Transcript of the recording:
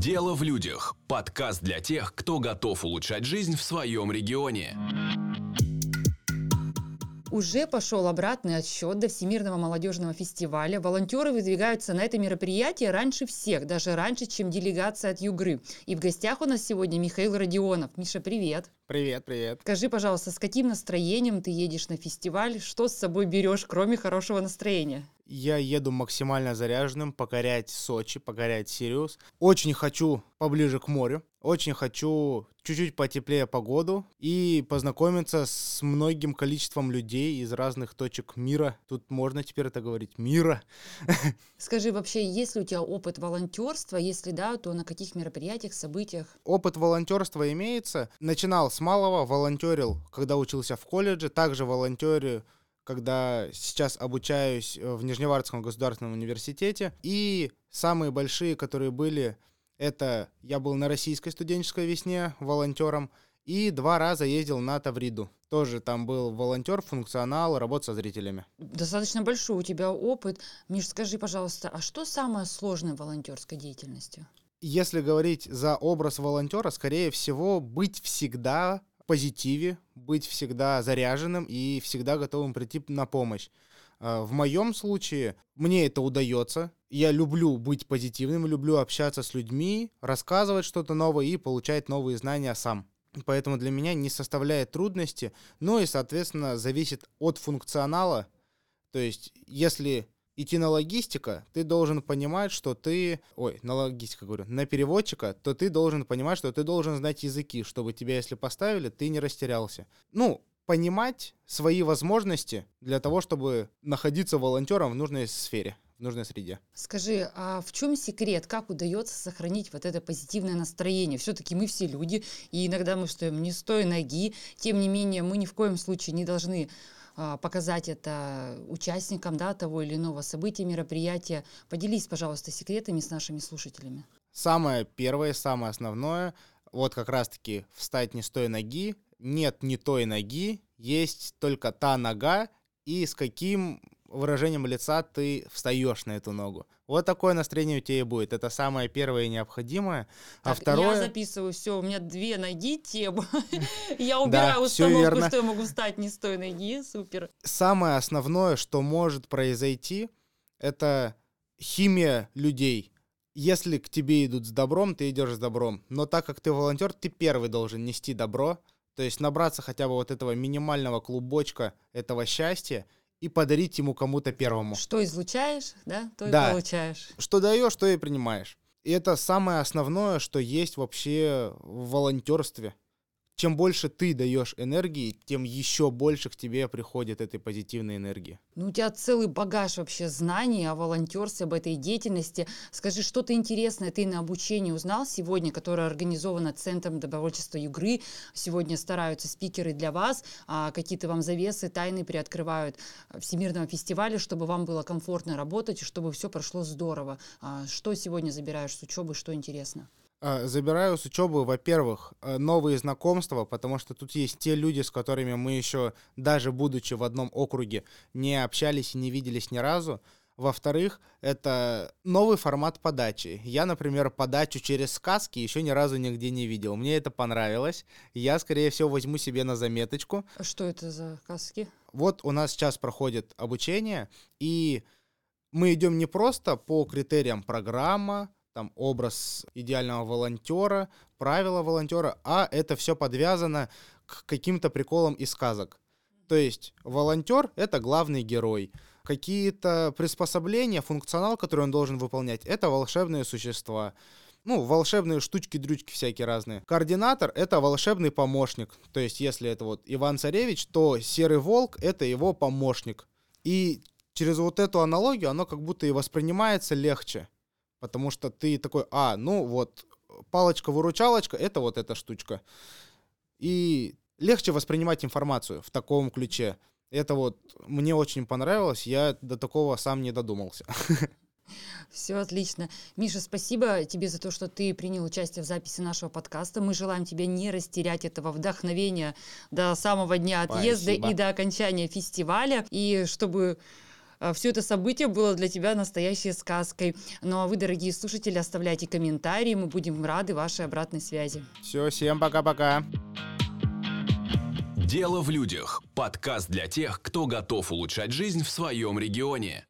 Дело в людях. Подкаст для тех, кто готов улучшать жизнь в своем регионе. Уже пошел обратный отсчет до Всемирного молодежного фестиваля. Волонтеры выдвигаются на это мероприятие раньше всех, даже раньше, чем делегация от Югры. И в гостях у нас сегодня Михаил Родионов. Миша, привет. Привет, привет. Скажи, пожалуйста, с каким настроением ты едешь на фестиваль? Что с собой берешь, кроме хорошего настроения? Я еду максимально заряженным, покорять Сочи, покорять Сириус. Очень хочу поближе к морю, очень хочу чуть-чуть потеплее погоду и познакомиться с многим количеством людей из разных точек мира. Тут можно теперь это говорить, мира. Скажи, вообще, есть ли у тебя опыт волонтерства? Если да, то на каких мероприятиях, событиях? Опыт волонтерства имеется. Начинал с малого, волонтерил, когда учился в колледже, также волонтерю когда сейчас обучаюсь э, в Нижневартском государственном университете. И самые большие, которые были, это я был на российской студенческой весне волонтером, и два раза ездил на Тавриду. Тоже там был волонтер, функционал, работа со зрителями. Достаточно большой у тебя опыт. Миш, скажи, пожалуйста, а что самое сложное в волонтерской деятельности? Если говорить за образ волонтера, скорее всего, быть всегда позитиве, быть всегда заряженным и всегда готовым прийти на помощь. А, в моем случае мне это удается. Я люблю быть позитивным, люблю общаться с людьми, рассказывать что-то новое и получать новые знания сам. Поэтому для меня не составляет трудности. Ну и, соответственно, зависит от функционала. То есть, если идти на логистика, ты должен понимать, что ты... Ой, на логистика говорю, на переводчика, то ты должен понимать, что ты должен знать языки, чтобы тебя, если поставили, ты не растерялся. Ну, понимать свои возможности для того, чтобы находиться волонтером в нужной сфере в нужной среде. Скажи, а в чем секрет? Как удается сохранить вот это позитивное настроение? Все-таки мы все люди, и иногда мы стоим не с той ноги. Тем не менее, мы ни в коем случае не должны показать это участникам да, того или иного события, мероприятия. Поделись, пожалуйста, секретами с нашими слушателями. Самое первое, самое основное, вот как раз-таки встать не с той ноги, нет не той ноги, есть только та нога, и с каким выражением лица ты встаешь на эту ногу. Вот такое настроение у тебя и будет. Это самое первое и необходимое. А второе... Я записываю, все, у меня две ноги тема. Я убираю установку, что я могу встать не с той ноги. Супер. Самое основное, что может произойти, это химия людей. Если к тебе идут с добром, ты идешь с добром. Но так как ты волонтер, ты первый должен нести добро. То есть набраться хотя бы вот этого минимального клубочка этого счастья — и подарить ему кому-то первому. Что излучаешь, да, то да. и получаешь. Что даешь, то и принимаешь. И это самое основное, что есть вообще в волонтерстве чем больше ты даешь энергии, тем еще больше к тебе приходит этой позитивной энергии. Ну, у тебя целый багаж вообще знаний о волонтерстве, об этой деятельности. Скажи, что-то интересное ты на обучении узнал сегодня, которое организовано Центром добровольчества Югры. Сегодня стараются спикеры для вас, а какие-то вам завесы, тайны приоткрывают Всемирного фестиваля, чтобы вам было комфортно работать, чтобы все прошло здорово. А что сегодня забираешь с учебы, что интересно? А, забираю с учебы, во-первых, э, новые знакомства, потому что тут есть те люди, с которыми мы еще, даже будучи в одном округе, не общались и не виделись ни разу. Во-вторых, это новый формат подачи. Я, например, подачу через сказки еще ни разу нигде не видел. Мне это понравилось. Я, скорее всего, возьму себе на заметочку. А что это за сказки? Вот у нас сейчас проходит обучение, и мы идем не просто по критериям программа, там образ идеального волонтера, правила волонтера, а это все подвязано к каким-то приколам из сказок. То есть волонтер — это главный герой. Какие-то приспособления, функционал, который он должен выполнять, это волшебные существа. Ну, волшебные штучки-дрючки всякие разные. Координатор — это волшебный помощник. То есть, если это вот Иван Царевич, то Серый Волк — это его помощник. И через вот эту аналогию оно как будто и воспринимается легче. Потому что ты такой, а, ну вот, палочка-выручалочка, это вот эта штучка. И легче воспринимать информацию в таком ключе. Это вот мне очень понравилось, я до такого сам не додумался. Все отлично. Миша, спасибо тебе за то, что ты принял участие в записи нашего подкаста. Мы желаем тебе не растерять этого вдохновения до самого дня отъезда спасибо. и до окончания фестиваля. И чтобы все это событие было для тебя настоящей сказкой. Ну а вы, дорогие слушатели, оставляйте комментарии, мы будем рады вашей обратной связи. Все, всем пока-пока. Дело в людях. Подкаст для тех, кто готов улучшать жизнь в своем регионе.